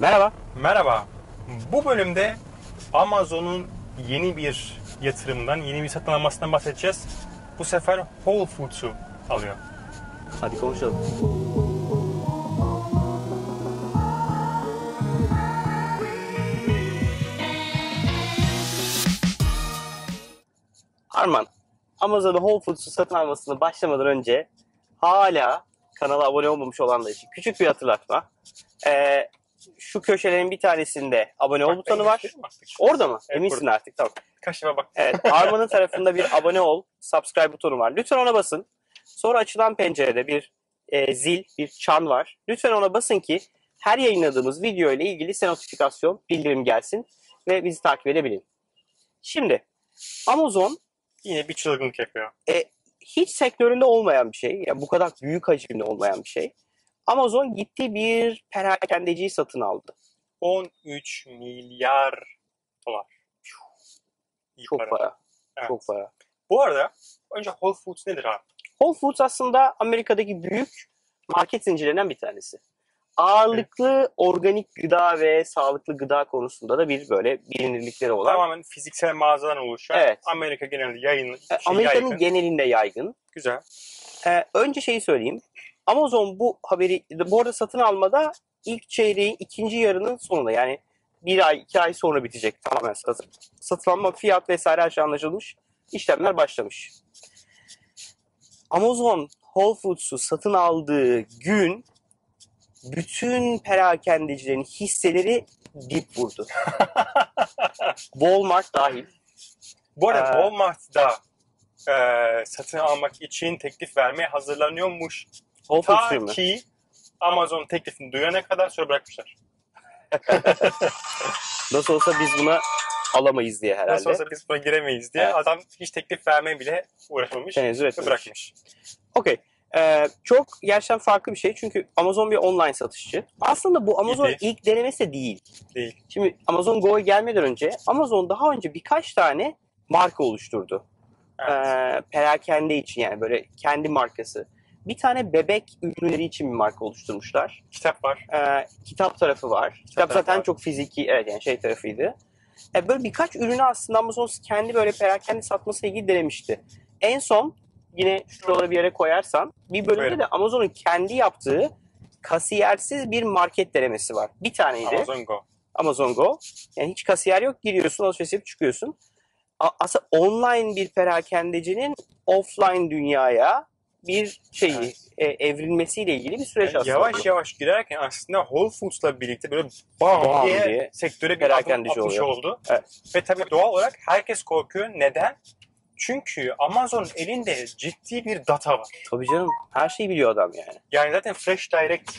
Merhaba. Merhaba. Bu bölümde Amazon'un yeni bir yatırımdan, yeni bir satın almasından bahsedeceğiz. Bu sefer Whole Foods'u alıyor. Hadi konuşalım. Arman, Amazon'un Whole Foods'u satın almasını başlamadan önce hala kanala abone olmamış olanlar için küçük bir hatırlatma. Ee, şu köşelerin bir tanesinde abone ol Bak, butonu var. Orada mı? Evet, Eminsin burada. artık tamam. Defa bak. Evet, Arman'ın tarafında bir abone ol, subscribe butonu var. Lütfen ona basın. Sonra açılan pencerede bir e, zil, bir çan var. Lütfen ona basın ki her yayınladığımız video ile ilgili size notifikasyon, bildirim gelsin ve bizi takip edebilin. Şimdi Amazon Yine bir çılgınlık yapıyor. hiç sektöründe olmayan bir şey. Yani bu kadar büyük hacimde olmayan bir şey. Amazon gitti bir perakendeciyi satın aldı. 13 milyar dolar. İyi Çok para. Evet. Çok para. Bu arada önce Whole Foods nedir abi? Whole Foods aslında Amerika'daki büyük market zincirlerinden bir tanesi. Ağırlıklı organik gıda ve sağlıklı gıda konusunda da bir böyle bilinirlikleri olan. Tamamen fiziksel mağazadan oluşan. Evet. Amerika genelinde yayın, E, şey, Amerika'nın yaygın. genelinde yaygın. Güzel. Ee, önce şeyi söyleyeyim. Amazon bu haberi bu arada satın almada ilk çeyreğin ikinci yarının sonunda yani bir ay iki ay sonra bitecek tamamen satın. Satın alma fiyat vesaire her şey anlaşılmış. İşlemler başlamış. Amazon Whole Foods'u satın aldığı gün bütün perakendecilerin hisseleri dip vurdu. Walmart dahil. Bu arada Ee, Walmart'da e, satın almak için teklif vermeye hazırlanıyormuş. Whole Ta ki Amazon teklifini duyana kadar sonra bırakmışlar. Nasıl olsa biz buna alamayız diye herhalde. Nasıl olsa biz buna giremeyiz diye Evet. adam hiç teklif vermeye bile uğraşmamış Tenezzül ve etmemiş. bırakmış. Okey. Ee, çok gerçekten farklı bir şey çünkü Amazon bir online satışçı. Aslında bu Amazon İyi. ilk denemesi de değil. Değil. Şimdi Amazon Go'ya gelmeden önce Amazon daha önce birkaç tane marka oluşturdu. Evet. Ee, perakende için yani böyle kendi markası. Bir tane bebek ürünleri için bir marka oluşturmuşlar. Kitap var. Ee, kitap tarafı var. Kitap tarafı zaten var. çok fiziki, evet yani şey tarafıydı. Ee, böyle birkaç ürünü aslında Amazon kendi böyle perakende satmasıyla ilgili denemişti. En son yine şuralara bir yere koyarsan bir bölümde Buyurun. de Amazon'un kendi yaptığı kasiyersiz bir market denemesi var. Bir taneydi. Amazon Go. Amazon Go. Yani hiç kasiyer yok. Giriyorsun, alışveriş yapıp çıkıyorsun. Aslında online bir perakendecinin offline dünyaya bir şeyi Evet. e, evrilmesiyle ilgili bir süreç Yani aslında. yavaş yavaş giderken aslında Whole Foods'la birlikte böyle bam, Bam diye, diye sektöre bir perakendeci atmış oluyor. oldu. Evet. Ve tabii doğal olarak herkes korkuyor. Neden? Çünkü Amazon'un elinde ciddi bir data var. Tabii canım. Her şeyi biliyor adam yani. Yani zaten Fresh Direct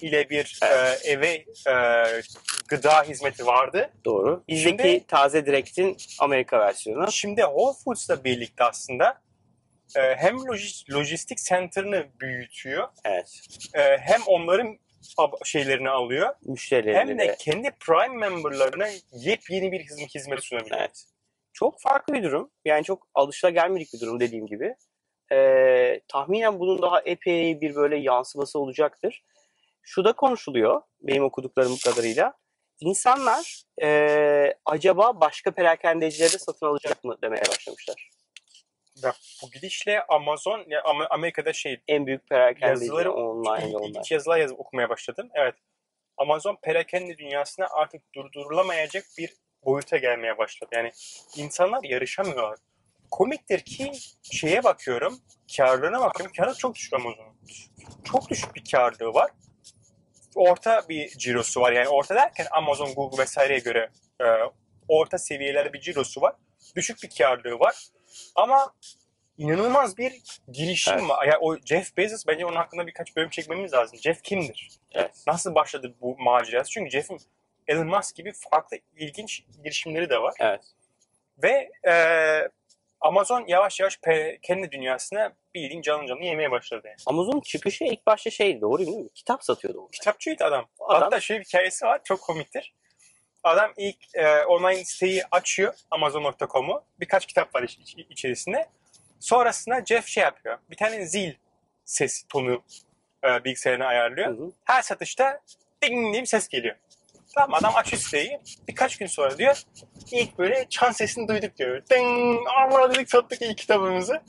ile bir Evet. e, eve e, gıda hizmeti vardı. Doğru. Bizdeki Şimdi- taze direktin Amerika versiyonu. Şimdi Whole Foods'la birlikte aslında e, hem lojis- lojistik center'ını büyütüyor Evet. e, hem onların şeylerini alıyor hem Müşterilerine de kendi Prime memberlarına yepyeni bir hizmet, hizmet sunabiliyor. Evet. Çok farklı bir durum. Yani çok alışılagelmedik bir durum dediğim gibi. Ee, tahminen bunun daha epey bir böyle yansıması olacaktır. Şu da konuşuluyor benim okuduklarım kadarıyla. İnsanlar ee, acaba başka perakendecileri de satın alacak mı demeye başlamışlar. Ve bu gidişle Amazon ya Am- Amerika'da şey En büyük perakendeci Yazıları- online ilginç yazılar yazıp okumaya başladım. Evet. Amazon perakende dünyasına artık durdurulamayacak bir boyuta gelmeye başladı. Yani insanlar yarışamıyorlar. Komiktir ki şeye bakıyorum, karlılığına bakıyorum. Karı çok düşük Amazon'un. Çok düşük bir karlılığı var. Orta bir cirosu var. Yani orta derken Amazon, Google vesaireye göre e, orta seviyelerde bir cirosu var. Düşük bir karlılığı var. Ama inanılmaz bir girişim Evet. var. Yani o Jeff Bezos bence onun hakkında birkaç bölüm çekmemiz lazım. Jeff kimdir? Evet. Nasıl başladı bu macerası? Çünkü Jeff'in Elon Musk gibi farklı ilginç girişimleri de var. Evet. Ve e, Amazon yavaş yavaş pe- kendi dünyasına bildiğin canlı canlı yemeye başladı. Yani. Amazon çıkışı ilk başta şeydi doğru değil mi? Kitap satıyordu. onlar. Kitapçıydı adam. Adam- Hatta şöyle bir hikayesi var. Çok komiktir. Adam ilk e, online siteyi açıyor. Amazon.com'u. Birkaç kitap var iç- iç- içerisinde. Sonrasında Jeff şey yapıyor. Bir tane zil ses tonu e, bilgisayarına ayarlıyor. Hı hı. Her satışta ding diye bir ses geliyor. Tamam adam açıyor siteyi. Birkaç gün sonra diyor ilk böyle çan sesini duyduk diyor. Ding! Allah dedik sattık ilk kitabımızı.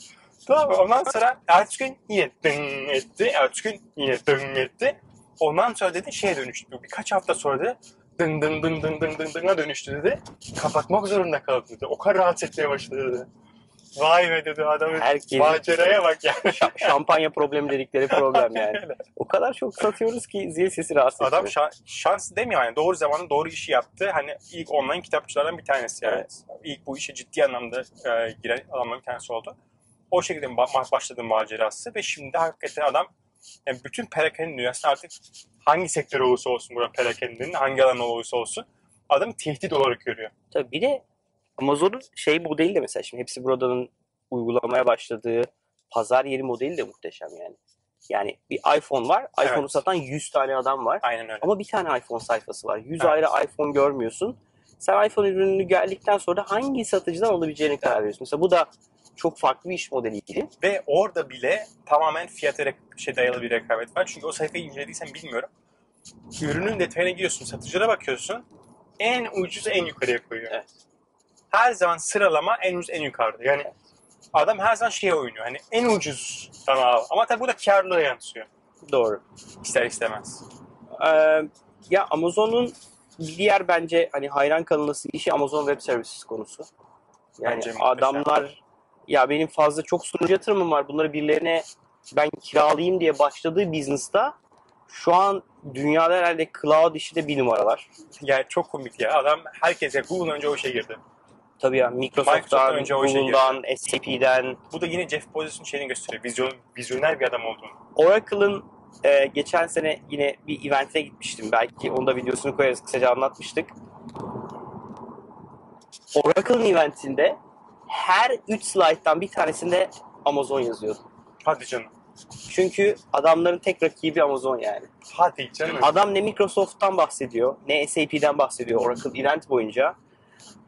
Tamam mı? Ondan sonra ertesi gün yine ding etti. Ertesi gün yine ding etti. Ondan sonra dedi şeye dönüştü. Birkaç hafta sonra dedi dın dın dın dın dın dın dına dönüştü dedi. Kapatmak zorunda kaldı dedi. O kadar rahatsız etmeye başladı dedi. Vay be dedi adamın Herkesin maceraya bak yani. şa- şampanya problemi dedikleri problem yani. O kadar çok satıyoruz ki zil sesi rahatsız Adam ediyor. şa- şans demiyor yani doğru zamanı doğru işi yaptı. Hani ilk online kitapçılardan bir tanesi yani. Evet. İlk bu işe ciddi anlamda e, giren adamların bir tanesi oldu. O şekilde ba- başladı macerası ve şimdi hakikaten adam yani bütün perakende dünyasında artık hangi sektör olursa olsun burada perakendenin hangi alan olursa olsun adam tehdit olarak görüyor. Tabii bir de Amazon'un şey modeli de mesela şimdi hepsi buradanın uygulamaya başladığı pazar yeri modeli de muhteşem yani. Yani bir iPhone var. Evet. iPhone'u satan 100 tane adam var. Aynen öyle. Ama bir tane iPhone sayfası var. 100 Evet. ayrı iPhone görmüyorsun. Sen iPhone ürününü geldikten sonra hangi satıcıdan alabileceğine karar veriyorsun. Mesela bu da çok farklı bir iş modeli gibi. Ve orada bile tamamen fiyata şey dayalı bir rekabet var. Çünkü o sayfayı incelediysen bilmiyorum. Ürünün detayına giriyorsun, satıcılara bakıyorsun. En ucuz en yukarıya koyuyor. Evet. Her zaman sıralama en ucuz en yukarıda. Yani adam her zaman şeye oynuyor. Hani en ucuz tamam al. Ama tabii bu da karlılığa yansıyor. Doğru. İster istemez. Ee, ya Amazon'un diğer bence hani hayran kalınması işi Amazon Web Services konusu. Yani Bence adamlar ya benim fazla çok sunucu yatırımım var. Bunları birilerine ben kiralayayım diye başladığı business'ta şu an dünyada herhalde cloud işi de bir numaralar. Yani çok komik ya. Adam herkese Google önce o işe girdi. Tabii ya Microsoft'tan önce Google'dan, SAP'den, Bu da yine Jeff Bezos'un şeyini gösteriyor. Vizyon, vizyoner bir adam olduğunu. Oracle'ın e, geçen sene yine bir event'e gitmiştim. Belki onda videosunu koyarız. Kısaca anlatmıştık. Oracle'ın eventinde her 3 slayttan bir tanesinde Amazon yazıyordu. Hadi canım. Çünkü adamların tek rakibi Amazon yani. Hadi canım. Adam ne Microsoft'tan bahsediyor, ne SAP'den bahsediyor Oracle event boyunca.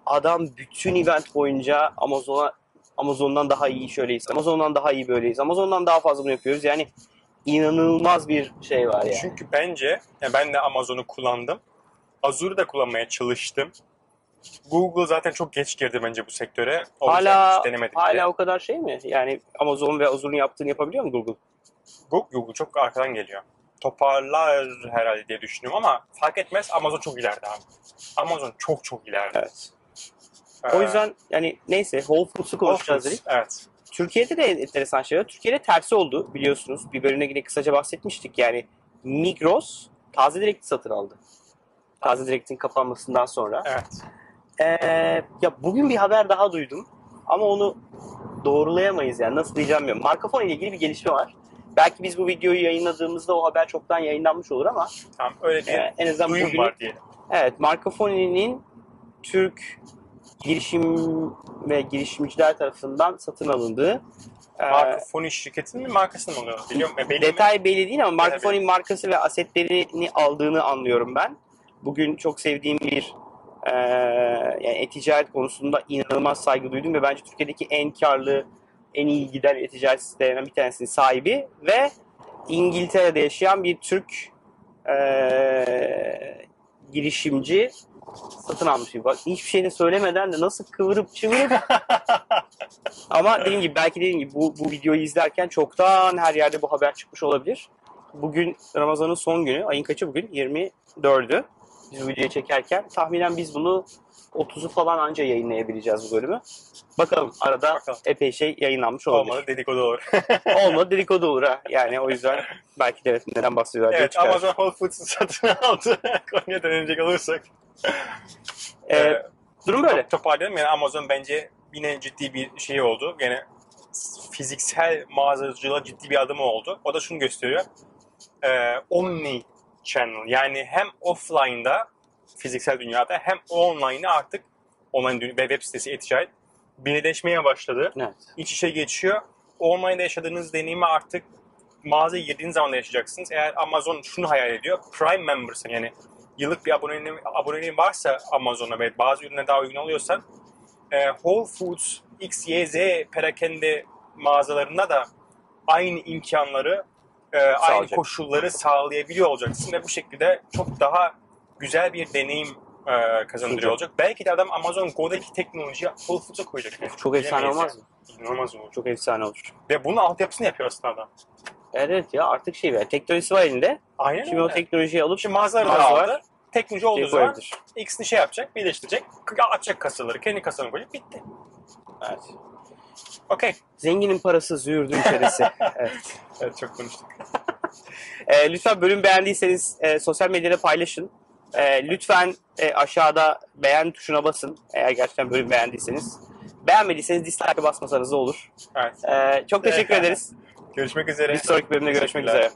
Adam bütün event boyunca Amazon'a Amazon'dan daha iyi şöyleyiz, Amazon'dan daha iyi böyleyiz, Amazon'dan daha fazla bunu yapıyoruz. Yani inanılmaz bir şey var yani. Çünkü bence ya ben de Amazon'u kullandım. Azure'u da kullanmaya çalıştım. Google zaten çok geç girdi bence bu sektöre. O yüzden hala hiç denemedik hala bile. o kadar şey mi? Yani Amazon ve Azure'un yaptığını yapabiliyor mu Google? Google, Google çok arkadan geliyor. Toparlar herhalde diye düşünüyorum ama fark etmez Amazon çok ileride abi. Amazon çok çok ileride. Evet. Ee, O yüzden yani neyse Whole Foods'u konuşacağız dedik. Evet. Türkiye'de de enteresan şeyler. Türkiye'de tersi oldu biliyorsunuz. Bir bölümde yine kısaca bahsetmiştik. Yani Migros Taze Direkt'i satın aldı. Taze Direkt'in kapanmasından sonra. Evet. Ee, ya bugün bir haber daha duydum. Ama onu doğrulayamayız yani. Nasıl diyeceğim bilmiyorum. Markafon ile ilgili bir gelişme var. Belki biz bu videoyu yayınladığımızda o haber çoktan yayınlanmış olur ama Tamam öyle bir e, en azından duyum bugün var diyelim. Evet, Marcofoni'nin Türk girişim ve girişimciler tarafından satın alındığı e, Markafoni şirketinin mi markasını mı oluyor? Biliyorum. E, belli mi? detay belli değil ama Detay Marcofoni markası ve asetlerini aldığını anlıyorum ben. Bugün çok sevdiğim bir e, yani e-ticaret konusunda inanılmaz saygı duydum ve bence Türkiye'deki en karlı, en iyi giden e-ticaret sitelerinden bir tanesinin sahibi ve İngiltere'de yaşayan bir Türk e, girişimci satın almış bir bak. Hiçbir şey de söylemeden de nasıl kıvırıp çıvırıp ama dediğim gibi belki dediğim gibi bu, bu videoyu izlerken çoktan her yerde bu haber çıkmış olabilir. Bugün Ramazan'ın son günü. Ayın kaçı bugün? 24'ü. Biz bu videoyu çekerken tahminen biz bunu 30'u falan anca yayınlayabileceğiz bu bölümü. Bakalım arada Bakalım. epey şey yayınlanmış olabilir. Olmadı dedikodu olur. Olmadı dedikodu olur ha. Yani o yüzden belki de neden bahsediyorlar evet çıkar. Amazon Whole Foods'u satın aldı. Konuya dönecek olursak. Ee, Ee, durum böyle. Top- Toparlayalım yani Amazon bence yine ciddi bir şey oldu. Gene fiziksel mağazacılığa ciddi bir adım oldu. O da şunu gösteriyor. Ee, omni channel yani hem offline'da fiziksel dünyada hem online'da artık online ve web sitesi e-ticaret birleşmeye başladı. Evet. İç içe geçiyor. Online'da yaşadığınız deneyimi artık mağazaya girdiğiniz zaman da yaşayacaksınız. Eğer Amazon şunu hayal ediyor. Prime member'sın yani yıllık bir aboneliğin, aboneliğin varsa Amazon'a ve bazı ürüne daha uygun alıyorsan e, Whole Foods, X, Y, Z perakende mağazalarında da aynı imkanları, e, aynı koşulları sağlayabiliyor olacaksın ve bu şekilde çok daha güzel bir deneyim e, kazandırıyor olacak. Belki de adam Amazon Go'daki teknolojiyi Whole Foods'a koyacak. Yani. Çok efsane Bilemeyiz olmaz mı? İnanılmaz olur. Çok efsane olur. Ve bunun altyapısını yapıyor aslında adam. Evet ya artık şey var. Teknolojisi var elinde. Aynen Şimdi o öyle. teknolojiyi alıp Şimdi mağazaları da aldı. Teknoloji olduğu şey zaman. X'ini şey yapacak, birleştirecek, açacak kasaları, kendi kasalarını koyacak, bitti. Evet. Okey. Zenginin parası züğürdün içerisi. evet. Evet çok konuştuk. E, lütfen bölüm beğendiyseniz e, sosyal medyada paylaşın. E, lütfen e, aşağıda beğen tuşuna basın eğer gerçekten bölüm beğendiyseniz. Beğenmediyseniz dislike basmasanız da olur. Evet. E, çok teşekkür ederiz. Görüşmek üzere. Bir sonraki bölümde görüşmek üzere.